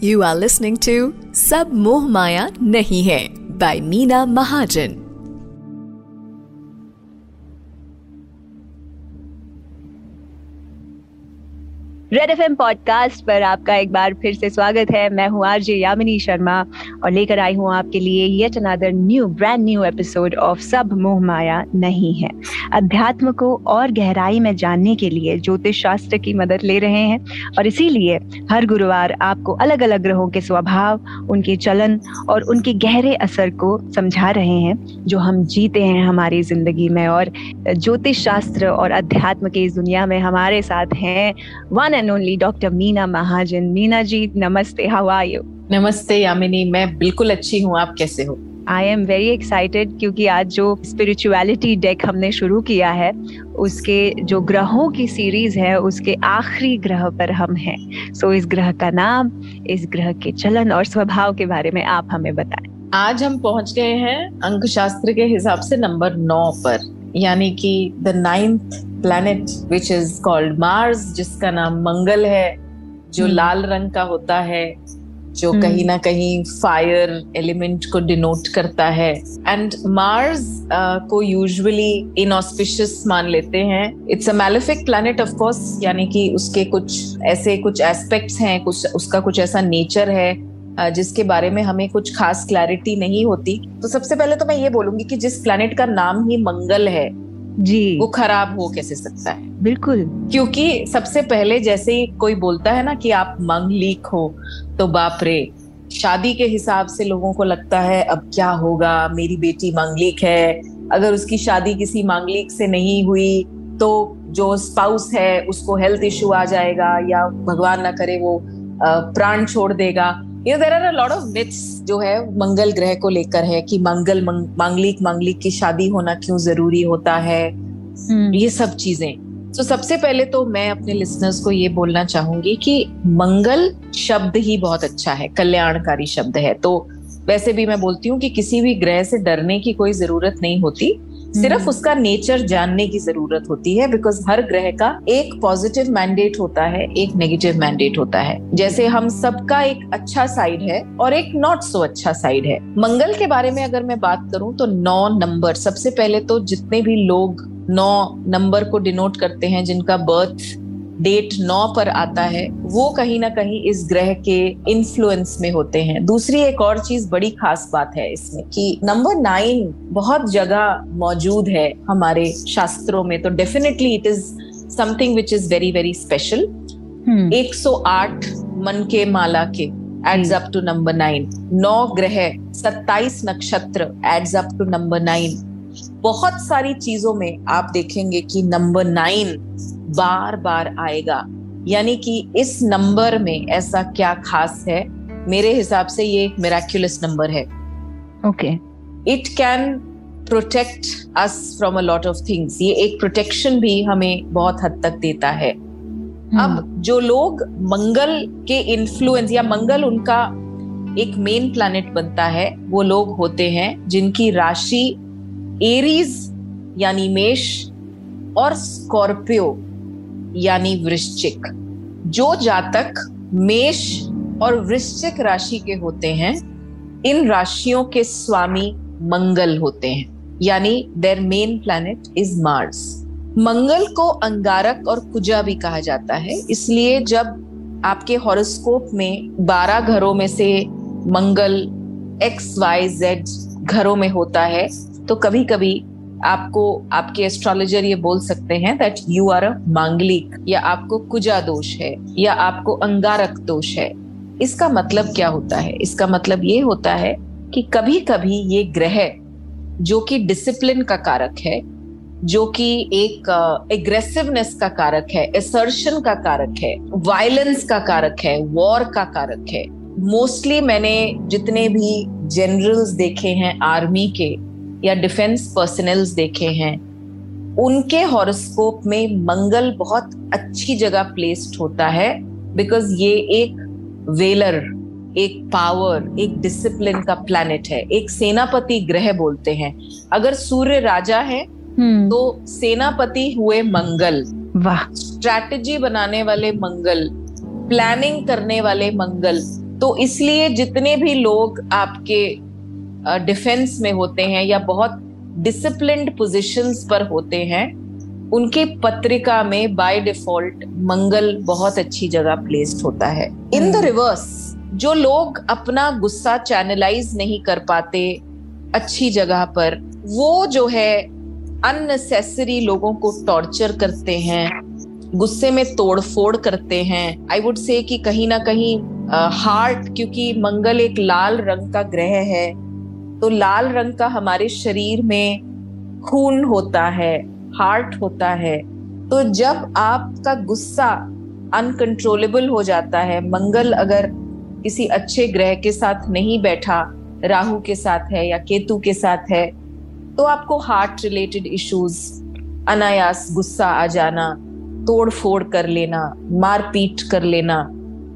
You are listening to Sab Moh Maya Nahi Hai by Meena Mahajan. Red F podcast पर आपका एक बार फिर से स्वागत है। मैं हूँ आरजे यामिनी शर्मा और लेकर आई हूँ आपके लिए yet another new brand new episode of Sab Moh Maya नहीं है। अध्यात्म को और गहराई में जानने के लिए ज्योतिष शास्त्र की मदद ले रहे हैं और इसीलिए हर गुरुवार आपको अलग अलग ग्रहों के स्वभाव, उनके चलन और उनके गहरे असर को समझा रहे हैं, जो हम जीते हैं हमारी ज़िंदगी में और ज्योतिष शास्त्र और अध्यात्म की इस दुनिया में हमारे साथ हैं। One and only doctor Meena Mahajan Meena ji नमस्ते हाउ आर यू नमस्ते यामिनी मैं बिल्कुल अच्छी हूँ। आप कैसे हो? आई एम वेरी एक्साइटेड क्योंकि आज जो स्पिरिचुअलिटी डेक हमने शुरू किया है उसके जो ग्रहों की सीरीज़ है उसके आखिरी ग्रह पर हम हैं। सो so, इस ग्रह का नाम इस ग्रह के चलन और स्वभाव के बारे में आप हमें बताएँ। आज हम पहुँच गए हैं अंक शास्त्र के हिसाब से नंबर नौ पर। यानी कि the ninth planet which is called Mars जिसका नाम मंगल है जो hmm. लाल रंग का होता है जो hmm. कहीं ना कहीं फायर एलिमेंट को डिनोट करता है एंड मार्स uh, को यूजुअली इनऑस्पिशियस मान लेते हैं it's a malefic planet of course यानी कि उसके कुछ ऐसे कुछ एस्पेक्ट्स हैं कुछ उसका कुछ ऐसा नेचर है uh, जिसके बारे में हमें कुछ खास क्लैरिटी नहीं होती तो सबसे पहले तो मैं ये बोलूँगी कि जिस प्लैनेट का नाम ही मंगल है जी। वो खराब हो कैसे सकता है? बिल्कुल। क्योंकि सबसे पहले जैसे ही कोई बोलता है ना कि आप मंगलीक हो तो बाप रे शादी के हिसाब से लोगों को लगता है अब क्या होगा? मेरी बेटी मांगलिक है। अगर उसकी शादी किसी मांगलिक से नहीं हुई तो जो स्पाउस है उसको हेल्थ इश्यू आ जाएगा या भगवान ना करे वो प्राण छोड़ देगा। You there are a lot of myths जो है मंगल ग्रह को लेकर है कि मंगल मांगलिक मांगलिक की शादी होना क्यों ज़रूरी होता है। hmm. ये सब चीज़ें। तो सबसे पहले तो मैं अपने लिसनर्स को ये बोलना चाहूँगी कि मंगल शब्द ही बहुत अच्छा है कल्याणकारी शब्द है। तो वैसे भी मैं बोलती हूँ कि किसी भी ग्रह से डरने की कोई ज़रूरत नहीं होती। सिर्फ़ हम्म। उसका नेचर जानने की ज़रूरत होती है बिकॉज़ हर ग्रह का एक पॉजिटिव मैंडेट होता है एक नेगेटिव मैंडेट होता है जैसे हम सबका एक अच्छा साइड है और एक नॉट सो अच्छा साइड है मंगल के बारे में अगर मैं बात करूँ तो नौ नंबर सबसे पहले तो जितने भी लोग नौ नंबर को डिनोट करते हैं जिनका बर्थ डेट नौ पर आता है वो कहीं ना कहीं इस ग्रह के इन्फ्लुएंस में होते हैं। दूसरी एक और चीज़ बड़ी खास बात है इसमें कि नंबर नाइन बहुत जगह मौजूद है हमारे शास्त्रों में तो definitely it is something which is very very special 108 मन के माला के adds up to number nine नौ ग्रह 27 नक्षत्र adds up to number nine बहुत सारी चीज़ों में आप देखेंगे कि नंबर नाइन बार बार आएगा। यानी कि इस नंबर में ऐसा क्या खास है? मेरे हिसाब से ये मेराक्यूलस नंबर है। Okay it can protect us from a lot of things ये एक प्रोटेक्शन भी हमें बहुत हद तक देता है। Hmm. अब जो लोग मंगल के इन्फ्लुएंस या मंगल उनका एक मेन प्लैनेट बनता है वो लोग होते हैं जिनकी राशि एरीज यानी मेष, और स्कॉर्पियो यानी वृश्चिक। जो जातक मेष और वृश्चिक राशि के होते हैं, इन राशियों के स्वामी मंगल होते हैं। यानी there main planet is Mars Mangal को अंगारक और कुजा भी कहा जाता है। इसलिए जब आपके हॉरोस्कोप में बारह घरों में से मंगल एक्स वाई जेड घरों में होता है तो कभी कभी आपको आपके एस्ट्रोलॉजर ये बोल सकते हैं दैट यू आर अ मांगलिक या आपको कुजा दोष है या आपको अंगारक दोष है। इसका मतलब क्या होता है? इसका मतलब ये होता है कि कभी कभी ये ग्रह जो कि डिसिप्लिन का कारक है जो कि एक एग्रेसिवनेस uh, का कारक है एसर्शन का कारक है वायलेंस का कारक है वॉर का कारक है। मोस्टली मैंने जितने भी जनरल्स देखे हैं आर्मी के या डिफेंस पर्सनल्स देखे हैं उनके हॉरोस्कोप में मंगल बहुत अच्छी जगह प्लेस्ड होता है बिकॉज़ ये एक वेलर एक पावर एक डिसिप्लिन का प्लैनेट है एक सेनापति ग्रह बोलते हैं। अगर सूर्य राजा है hmm. तो सेनापति हुए मंगल। वाह। स्ट्रैटेजी बनाने वाले मंगल प्लानिंग करने वाले मंगल। तो इसलिए जितने भी लोग आपके डिफेंस में होते हैं या बहुत डिसिप्लिन पोजीशंस पर होते हैं, उनके पत्रिका में बाय डिफ़ॉल्ट मंगल बहुत अच्छी जगह प्लेस्ड होता है। इन द रिवर्स जो लोग अपना गुस्सा चैनलाइज नहीं कर पाते अच्छी जगह पर, वो जो है अननेसेसरी लोगों को टॉर्चर करते हैं, गुस्से में तोड़फोड़ करते हैं। आई वुड से कि कहीं ना कहीं हार्ट क्योंकि मंगल एक लाल रंग का ग्रह है तो लाल रंग का हमारे शरीर में खून होता है हार्ट होता है। तो जब आपका गुस्सा अनकंट्रोलेबल हो जाता है, मंगल अगर किसी अच्छे ग्रह के साथ नहीं बैठा, राहु के साथ है या केतु के साथ है तो आपको हार्ट रिलेटेड इश्यूज़ अनायास गुस्सा आ जाना तोड़ फोड़ कर लेना, मारपीट कर लेना,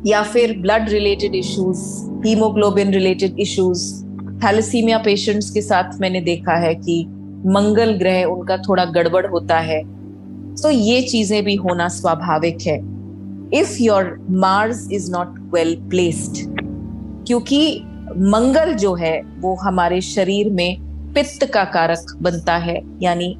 या फिर blood related issues haemoglobin related issues thalassaemia patients के साथ मैंने देखा है कि मंगल ग्रह उनका थोड़ा गड़बड़ होता है। तो ये चीज़ें भी होना स्वाभाविक है। If your Mars is not well placed क्योंकि मंगल जो है, वो हमारे शरीर में पित्त का कारक बनता है, यानी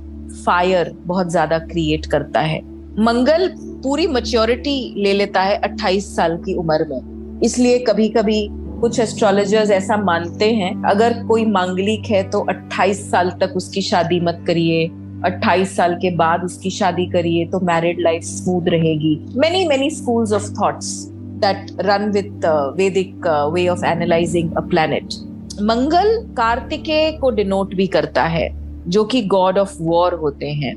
फायर बहुत ज़्यादा क्रिएट करता है। मंगल पूरी मच्योरिटी ले लेता है 28 साल की उम्र में। इसलिए कभी कभी कुछ एस्ट्रोलॉजर्स ऐसा मानते हैं अगर कोई मांगलिक है तो 28 साल तक उसकी शादी मत करिए 28 साल के बाद उसकी शादी करिए तो मैरिड लाइफ स्मूथ रहेगी। Many many schools of thoughts that run with Vedic way of analysing a planet Mangal Kartikeya को डिनोट भी करता है जो कि गॉड ऑफ़ वॉर होते हैं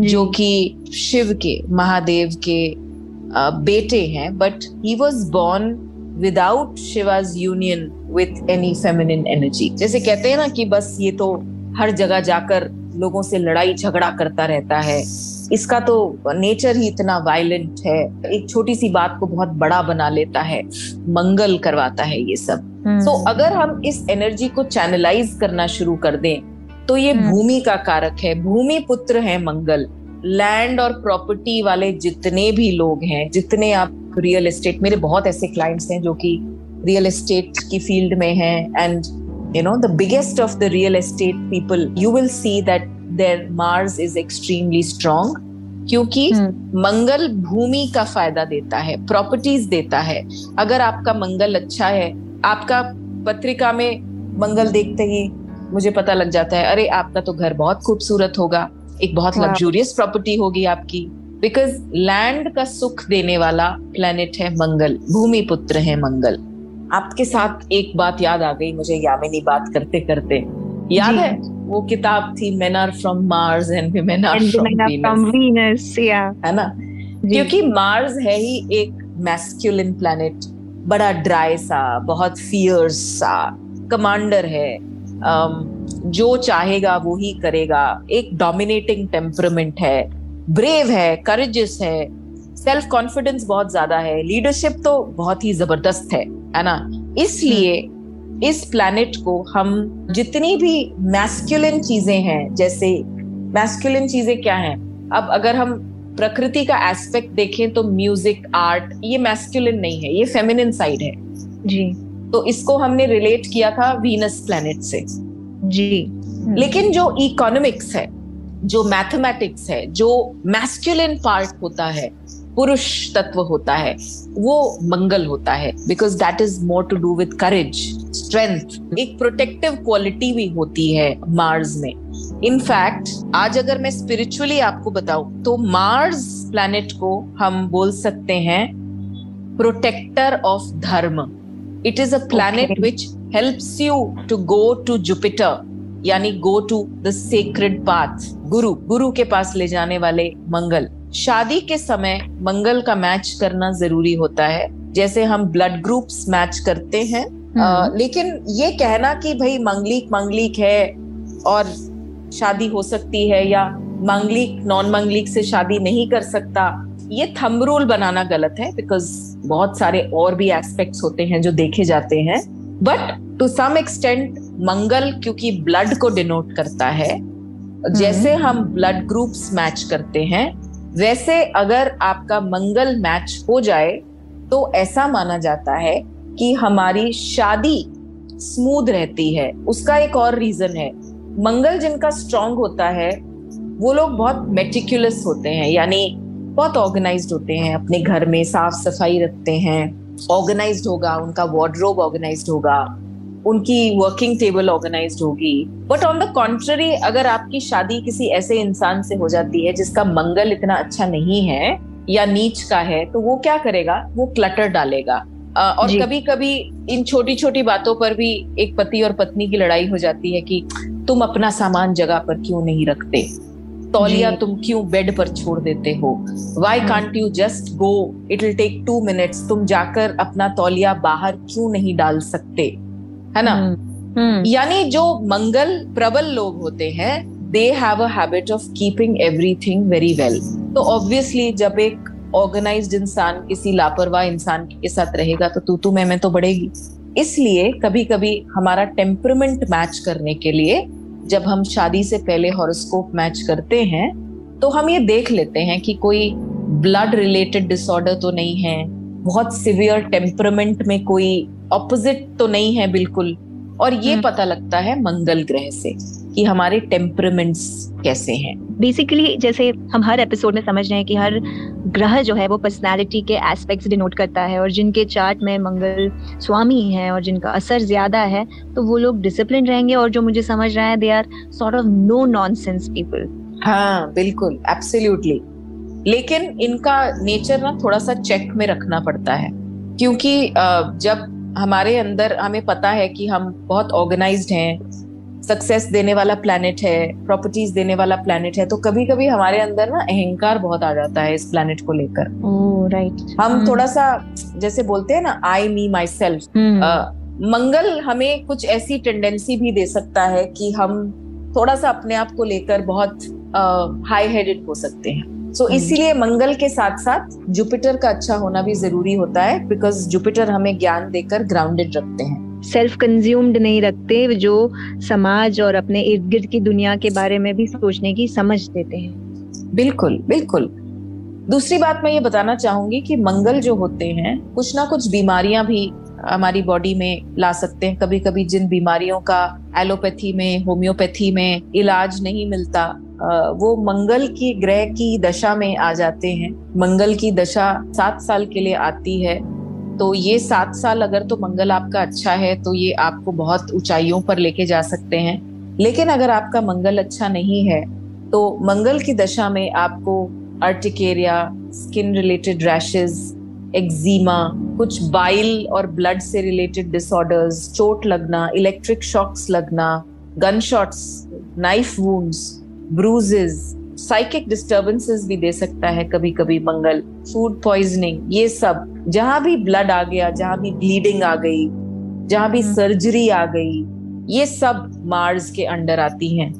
जो। कि शिव के महादेव के uh, बेटे हैं but he was born without Shiva's union with any feminine energy जैसे कहते हैं ना कि बस ये तो हर जगह जाकर लोगों से लड़ाई झगड़ा करता रहता है। इसका तो नेचर ही इतना वायलेंट है। एक छोटी सी बात को बहुत बड़ा बना लेता है। मंगल करवाता है ये सब। तो hmm. so, अगर हम इस एनर्जी को चैनलाइज करना शुरू कर दें तो ये hmm. भूमि का कारक है। भूमि पुत्र है मंगल। लैंड और प्रॉपर्टी वाले जितने भी लोग हैं जितने आप रियल एस्टेट मेरे बहुत ऐसे क्लाइंट्स हैं जो कि रियल एस्टेट की फ़ील्ड में हैं and you know the biggest of the real estate people you will see that their mars is extremely strong क्योंकि hmm. मंगल भूमि का फ़ायदा देता है प्रॉपर्टीज़ देता है। अगर आपका मंगल अच्छा है आपका पत्रिका में मंगल देखते ही मुझे पता लग जाता है अरे आपका तो घर बहुत खूबसूरत होगा एक बहुत लग्जूरियस प्रॉपर्टी होगी आपकी। बिकॉज़ लैंड का सुख देने वाला प्लेनेट है मंगल भूमि पुत्र है मंगल। आपके साथ एक बात याद आ गई मुझे यामिनी बात करते करते। याद है? वो किताब थी men are from Mars and women are from Venus है ना? क्योंकि मार्स है ही एक मैस्कुलिन प्लेनेट बड़ा ड्राई सा बहुत फियर्स सा कमांडर है। Um, जो चाहेगा वो ही करेगा। एक डोमिनेटिंग टेम्परमेंट है। ब्रेव है करेजियस है सेल्फ कॉन्फिडेंस बहुत ज़्यादा है लीडरशिप तो बहुत ही ज़बरदस्त है है ना? इसलिए इस प्लैनेट को हम जितनी भी मैस्कुलिन चीज़ें हैं जैसे मैस्कुलिन चीज़ें क्या हैं? अब अगर हम प्रकृति का एस्पेक्ट देखें तो म्यूज़िक आर्ट ये मैस्कुलिन नहीं है ये फेमिनिन साइड है। जी। तो इसको हमने रिलेट किया था वीनस प्लैनेट से। जी। लेकिन जो इकोनॉमिक्स है जो मैथमेटिक्स है जो मैस्कुलिन पार्ट होता है पुरुष तत्व होता है वो मंगल होता है because that is more to do with courage strength एक प्रोटेक्टिव क्वालिटी भी होती है मार्स में. इनफैक्ट आज अगर मैं स्पिरिचुअली आपको बताऊँ तो मार्स प्लैनेट को हम बोल सकते हैं protector of dharma it is a planet which helps you to go to Jupiter यानी go to the sacred path Guru Guru के पास ले जाने वाले मंगल। शादी के समय मंगल का मैच करना ज़रूरी होता है। जैसे हम ब्लड ग्रुप्स मैच करते हैं आ, हम्म। लेकिन ये कहना कि भाई मंगलिक मंगलिक है और शादी हो सकती है या मंगलिक नॉन मंगलिक से शादी नहीं कर सकता ये थम रूल बनाना गलत है बिकॉज़ बहुत सारे और भी एस्पेक्ट्स होते हैं जो देखे जाते हैं। But to some extent Mangal क्योंकि ब्लड को डिनोट करता है। जैसे हम्म। हम ब्लड ग्रुप्स मैच करते हैं वैसे अगर आपका मंगल मैच हो जाए तो ऐसा माना जाता है कि हमारी शादी स्मूथ रहती है। उसका एक और रीजन है। मंगल जिनका स्ट्रांग होता है वो लोग बहुत मेटिकुलस होते हैं यानी बहुत ऑर्गेनाइज्ड होते हैं अपने घर में साफ़ सफ़ाई रखते हैं। ऑर्गेनाइज्ड होगा उनका वार्ड्रोब ऑर्गेनाइज्ड होगा। उनकी वर्किंग टेबल ऑर्गेनाइज होगी। बट ऑन द कॉन्ट्ररी अगर आपकी शादी किसी ऐसे इंसान से हो जाती है जिसका मंगल इतना अच्छा नहीं है या नीच का है तो वो क्या करेगा? वो क्लटर डालेगा। और कभी कभी इन छोटी छोटी बातों पर भी एक पति और पत्नी की लड़ाई हो जाती है कि तुम अपना सामान जगह पर क्यों नहीं रखते? तौलिया तुम क्यों बेड पर छोड़ देते हो? Why can't you just go it will take two minutes तुम जाकर अपना तौलिया बाहर क्यों नहीं डाल सकते? है ना? हम्म, हम्म। यानी जो मंगल प्रबल लोग होते हैं they have a habit of keeping everything very well तो ऑब्वियसली जब एक ऑर्गेनाइज्ड इंसान किसी लापरवाह इंसान के साथ रहेगा तो तू तू मैं मैं तो बढ़ेगी। इसलिए कभी कभी हमारा टेम्परमेंट मैच करने के लिए जब हम शादी से पहले हॉरोस्कोप मैच करते हैं तो हम ये देख लेते हैं कि कोई ब्लड रिलेटेड डिसऑर्डर तो नहीं है बहुत सिवियर टेम्परमेंट में कोई ऑपोजिट तो नहीं है बिल्कुल। और ये हम्म। पता लगता है मंगल ग्रह से कि हमारे टेम्परमेंट्स कैसे हैं। बेसिकली जैसे हम हर एपिसोड में समझ रहे हैं कि हर ग्रह जो है वो पर्सनालिटी के एस्पेक्ट्स डिनोट करता है और जिनके चार्ट में मंगल स्वामी है और जिनका असर ज़्यादा है तो वो लोग डिसिप्लिन रहेंगे और जो मुझे समझ रहा है they are sort of no nonsense people हाँ बिल्कुल एब्सोल्युटली लेकिन इनका नेचर ना थोड़ा सा चेक में रखना पड़ता है। क्योंकि जब हमारे अंदर हमें पता है कि हम बहुत ऑर्गेनाइज्ड हैं सक्सेस देने वाला प्लेनेट है प्रॉपर्टीज़ देने वाला प्लेनेट है तो कभी कभी हमारे अंदर ना अहंकार बहुत आ जाता है इस प्लेनेट को लेकर राइट right. हम hmm. थोड़ा सा जैसे बोलते हैं ना आई मी माई सेल्फ मंगल हमें कुछ ऐसी टेंडेंसी भी दे सकता है कि हम थोड़ा सा अपने आप को लेकर बहुत हाई हेडेड हो सकते हैं सो so, hmm. इसीलिए मंगल के साथ साथ जुपिटर का अच्छा होना भी ज़रूरी होता है बिकॉज़ जुपिटर हमें ज्ञान देकर ग्राउंडेड रखते हैं। सेल्फ कंज्यूम्ड नहीं रखते जो समाज और अपने इर्द गिर्द की दुनिया के बारे में भी सोचने की समझ देते हैं। बिल्कुल बिल्कुल। दूसरी बात मैं ये बताना चाहूँगी कि मंगल जो होते हैं कुछ ना कुछ बीमारियाँ भी हमारी बॉडी में ला सकते हैं। कभी कभी जिन बीमारियों का एलोपैथी में होम्योपैथी में इलाज नहीं मिलता वो मंगल की ग्रह की दशा में आ जाते हैं। मंगल की दशा सात साल के लिए आती है। तो ये सात साल अगर तो मंगल आपका अच्छा है तो ये आपको बहुत ऊंचाइयों पर लेके जा सकते हैं। लेकिन अगर आपका मंगल अच्छा नहीं है तो मंगल की दशा में आपको urticaria skin related rashes eczema कुछ बाइल और ब्लड से रिलेटेड डिसऑर्डर्स चोट लगना इलेक्ट्रिक शॉक्स लगना gun shots knife wounds bruises psychic disturbances भी दे सकता है कभी कभी मंगल फ़ूड पॉइजनिंग ये सब। जहाँ भी ब्लड आ गया जहाँ भी ब्लीडिंग आ गई जहाँ भी सर्जरी हम्म। आ गई ये सब मार्स के अंडर आती हैं।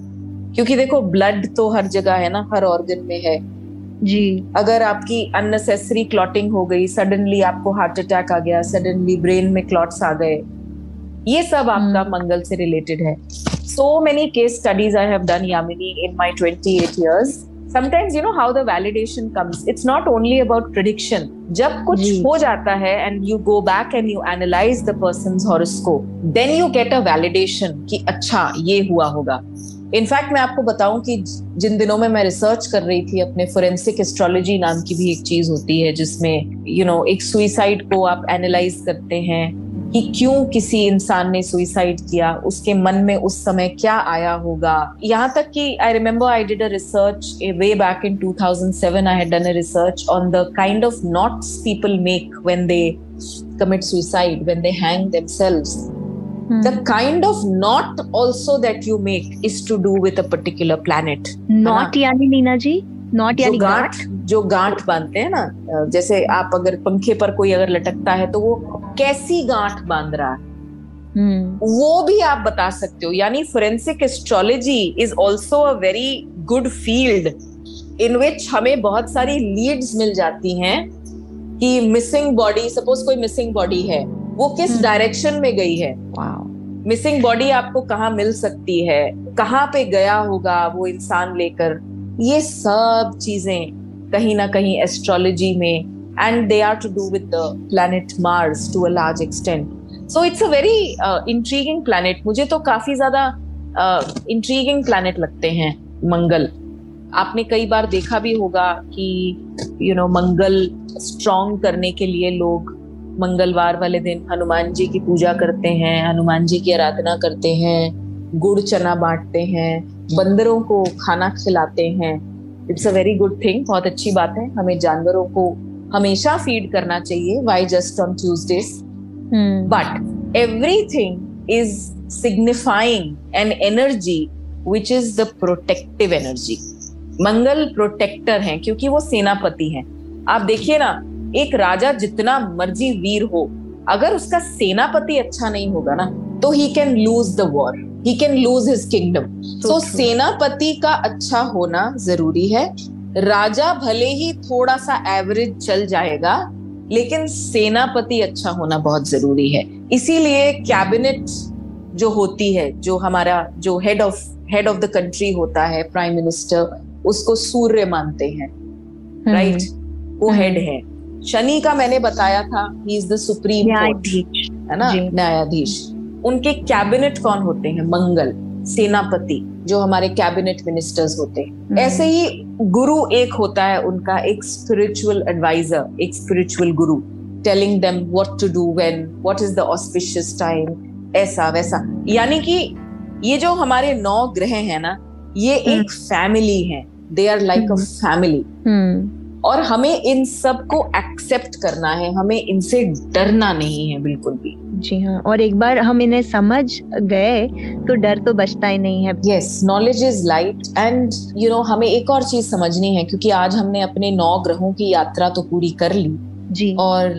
क्योंकि देखो ब्लड तो हर जगह है ना हर ऑर्गन में है। जी। अगर आपकी अननेसेसरी क्लॉटिंग हो गई सडनली आपको हार्ट अटैक आ गया सडनली ब्रेन में क्लॉट्स आ गए ये सब आपका हम्म। मंगल से रिलेटेड है। So many case studies I have done Yamini in my twenty eight sometimes you know how the validation comes it's not only about prediction जब कुछ हो जाता है and you go back and you analyse the person horoscope then you get a validation कि अच्छा ये हुआ होगा। इनफैक्ट मैं आपको बताऊँ कि जिन दिनों में मैं रिसर्च कर रही थी अपने फोरेंसिक एस्ट्रोलॉजी नाम की भी एक चीज़ होती है जिसमें यू you नो know, एक सुइसाइड को आप एनालाइज करते हैं। कि क्यों किसी इंसान ने सुइसाइड किया उसके मन में उस समय क्या आया होगा यहाँ तक कि I remember I did a research a way back in 2007 I done research on the kind of knot people make when they commit suicide when they hang themselves Hmm. The kind of knot also that you make is to do with a particular planet. Knot, yani Nina ji, knot, yani gaat. जो गांठ बांधते हैं ना जैसे आप अगर पंखे पर कोई अगर लटकता है तो वो कैसी गांठ बाँध रहा है? hmm. वो भी आप बता सकते हो। यानी forensic astrology is also a very good field in which हमें बहुत सारी लीड्स मिल जाती हैं कि मिसिंग बॉडी सपोज़ कोई मिसिंग बॉडी है वो किस डायरेक्शन hmm. में गई है? मिसिंग बॉडी आपको कहाँ मिल सकती है? कहाँ पे गया होगा वो इंसान लेकर? ये सब चीज़ें कहीं ना कहीं एस्ट्रोलॉजी में and they to do with the planet Mars to a large extent. So it's a very uh, intriguing planet. मुझे तो काफ़ी ज़्यादा इंट्रीगिंग uh, प्लैनेट लगते हैं मंगल आपने कई बार देखा भी होगा कि यू नो मंगल स्ट्रॉन्ग करने के लिए लोग मंगलवार वाले दिन हनुमान जी की पूजा करते हैं हनुमान जी की आराधना करते हैं गुड़ चना बांटते हैं बंदरों को खाना खिलाते हैं it's a very good thing बहुत अच्छी बात है। हमें जानवरों को हमेशा फ़ीड करना चाहिए। Why just on Tuesdays but everything is signifying an energy which is the protective energy Mangal protector है क्योंकि वो सेनापति है। आप देखिए ना एक राजा जितना मर्ज़ी वीर हो अगर उसका सेनापति अच्छा नहीं होगा ना तो he can lose the war he can lose his kingdom तो सेनापति का अच्छा होना ज़रूरी है राजा भले ही थोड़ा सा एवरेज चल जाएगा लेकिन सेनापति अच्छा होना बहुत ज़रूरी है इसीलिए कैबिनेट जो होती है जो हमारा जो head of head of the country होता है प्राइम मिनिस्टर उसको सूर्य मानते हैं राइट right? वो हेड। है शनि का मैंने बताया था ही इज़ द सुप्रीम है ना न्यायाधीश उनके कैबिनेट कौन होते हैं? मंगल सेनापति जो हमारे कैबिनेट मिनिस्टर्स होते हैं। हम्म। ऐसे ही गुरु एक होता है उनका एक स्पिरिचुअल एडवाइजर एक spiritual guru telling them what to do when what is the auspicious time ऐसा वैसा। यानी कि ये जो हमारे नौ ग्रह हैं ना ये हम्म। एक फैमिली है। They are like a family और हमें इन सबको एक्सेप्ट करना है हमें इनसे डरना नहीं है बिल्कुल भी। जी हाँ और एक बार हम इन्हें समझ गए तो डर तो बचता ही नहीं है। Yes knowledge is light and you know हमें एक और चीज़ समझनी है क्योंकि आज हमने अपने नौ ग्रहों की यात्रा तो पूरी कर ली। जी। और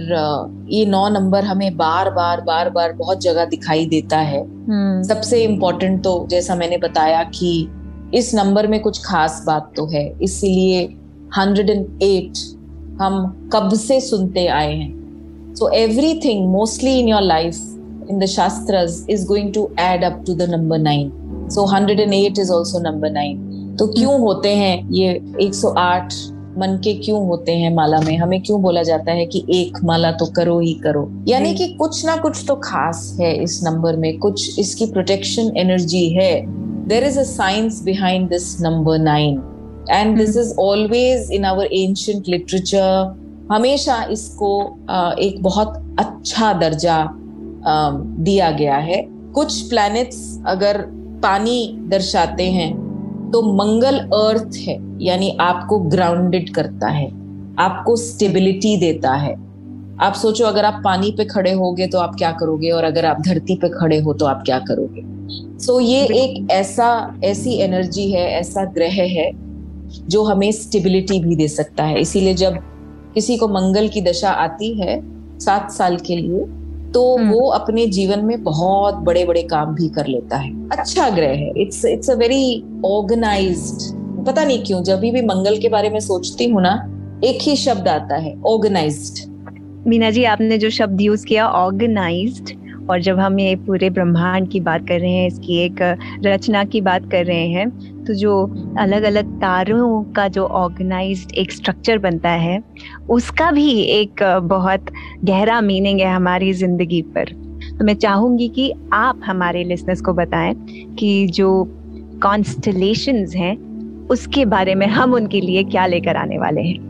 ये नौ नंबर हमें बार बार बार बार बहुत जगह दिखाई देता है। हम्म। सबसे इम्पोर्टेंट तो जैसा मैंने बताया कि इस नंबर में कुछ खास बात तो है इसीलिए 108 हम कब से सुनते आए हैं? So everything, mostly in your life, in the Shastras, is going to add up to the number nine. So 108 is also number nine. तो क्यों होते हैं ये 108 मन के क्यों होते हैं माला में? हमें क्यों बोला जाता है कि एक माला तो करो ही करो? यानी कि कुछ ना कुछ तो खास है इस नंबर में कुछ इसकी प्रोटेक्शन एनर्जी है। There is a science behind this number nine and this is always in our ancient literature हमेशा इसको एक बहुत अच्छा दर्जा दिया गया है। कुछ प्लैनेट्स अगर पानी दर्शाते हैं तो मंगल अर्थ है यानी आपको ग्राउंडेड करता है आपको स्टेबिलिटी देता है। आप सोचो अगर आप पानी पे खड़े होगे तो आप क्या करोगे? और अगर आप धरती पे खड़े हो तो आप क्या करोगे? सो so, ये एक ऐसा ऐसी एनर्जी है ऐसा ग्रह है जो हमें स्टेबिलिटी भी दे सकता है। इसीलिए जब किसी को मंगल की दशा आती है सात साल के लिए तो हम्म। वो अपने जीवन में बहुत बड़े बड़े काम भी कर लेता है। अच्छा ग्रह है। It's it's a very organised पता नहीं क्यों जब भी मंगल के बारे में सोचती हूँ ना एक ही शब्द आता है ऑर्गेनाइज्ड मीना जी आपने जो शब्द यूज़ किया ऑर्गेनाइज्ड और जब हम ये पूरे ब्रह्मांड की बात कर रहे हैं इसकी एक रचना की बात कर रहे हैं तो जो अलग अलग तारों का जो ऑर्गेनाइज्ड एक स्ट्रक्चर बनता है उसका भी एक बहुत गहरा मीनिंग है हमारी ज़िंदगी पर। तो मैं चाहूँगी कि आप हमारे लिसनर्स को बताएँ कि जो कॉन्स्टलेशंस हैं उसके बारे में हम उनके लिए क्या लेकर आने वाले हैं।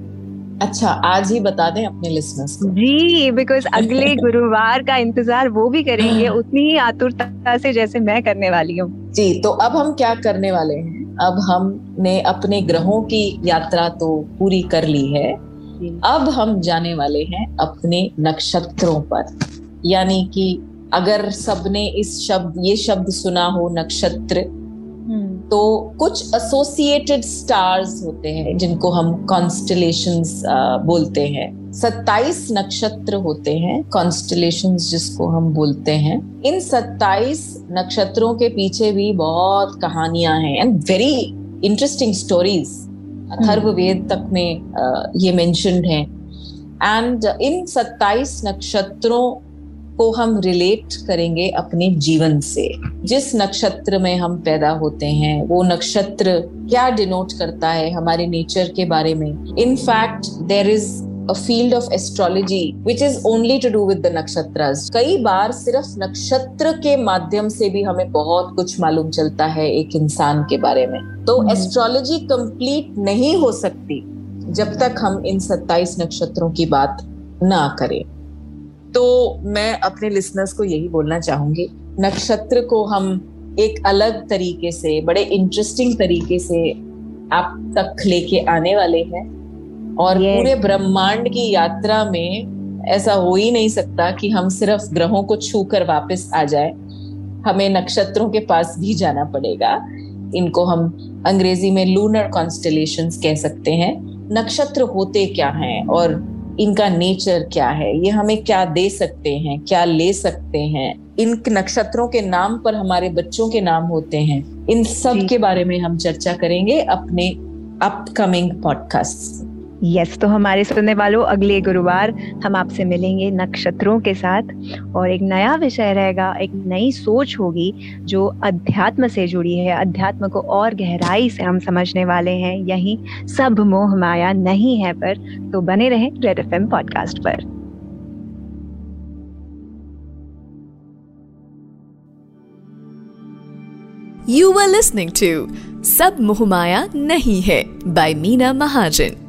अच्छा आज ही बता दें अपने लिसनर्स को। जी बिकॉज़ अगले गुरुवार का इंतज़ार वो भी करेंगे उतनी ही आतुरता से जैसे मैं करने वाली हूँ। जी तो अब हम क्या करने वाले हैं? अब हमने अपने ग्रहों की यात्रा तो पूरी कर ली है। अब हम जाने वाले हैं अपने नक्षत्रों पर। यानी कि अगर सबने इस शब्द ये शब्द सुना हो नक्षत्र तो कुछ एसोसिएटेड स्टार्स होते हैं, जिनको हम कॉन्स्टलेशंस बोलते हैं। सत्ताईस नक्षत्र होते हैं कॉन्स्टलेशंस जिसको हम बोलते हैं। इन सत्ताईस नक्षत्रों के पीछे भी बहुत कहानियाँ हैं and very interesting stories Atharvaveda तक में ये मेंशनड है। एंड इन सत्ताईस नक्षत्रों को हम रिलेट करेंगे अपने जीवन से। जिस नक्षत्र में हम पैदा होते हैं वो नक्षत्र क्या डिनोट करता है हमारे नेचर के बारे में? In fact there is a field of astrology which is only to do with the nakshatras कई बार सिर्फ़ नक्षत्र के माध्यम से भी हमें बहुत कुछ मालूम चलता है एक इंसान के बारे में। तो एस्ट्रोलॉजी कंप्लीट नहीं हो सकती जब तक हम इन 27 नक्षत्रों की बात ना करें। तो मैं अपने लिसनर्स को यही बोलना चाहूँगी नक्षत्र को हम एक अलग तरीके से बड़े इंटरेस्टिंग तरीके से आप तक लेके आने वाले हैं। और yes. पूरे ब्रह्मांड की यात्रा में ऐसा हो ही नहीं सकता कि हम सिर्फ़ ग्रहों को छू कर वापस आ जाए। हमें नक्षत्रों के पास भी जाना पड़ेगा। इनको हम अंग्रेज़ी में लूनर कॉन्स्टलेशन कह सकते हैं। नक्षत्र होते क्या हैं? और इनका नेचर क्या है? ये हमें क्या दे सकते हैं? क्या ले सकते हैं? इन नक्षत्रों के नाम पर हमारे बच्चों के नाम होते हैं। इन सब के बारे में हम चर्चा करेंगे अपने अपकमिंग पॉडकास्ट यस yes, तो हमारे सुनने वालों अगले गुरुवार हम आपसे मिलेंगे नक्षत्रों के साथ और एक नया विषय रहेगा एक नई सोच होगी जो अध्यात्म से जुड़ी है अध्यात्म को और गहराई से हम समझने वाले हैं यही सब मोह माया नहीं है पर तो बने रहें रेड एफएम पॉडकास्ट पर You were listening to Sab Moh Maya Nahi Hai by Meena Mahajan.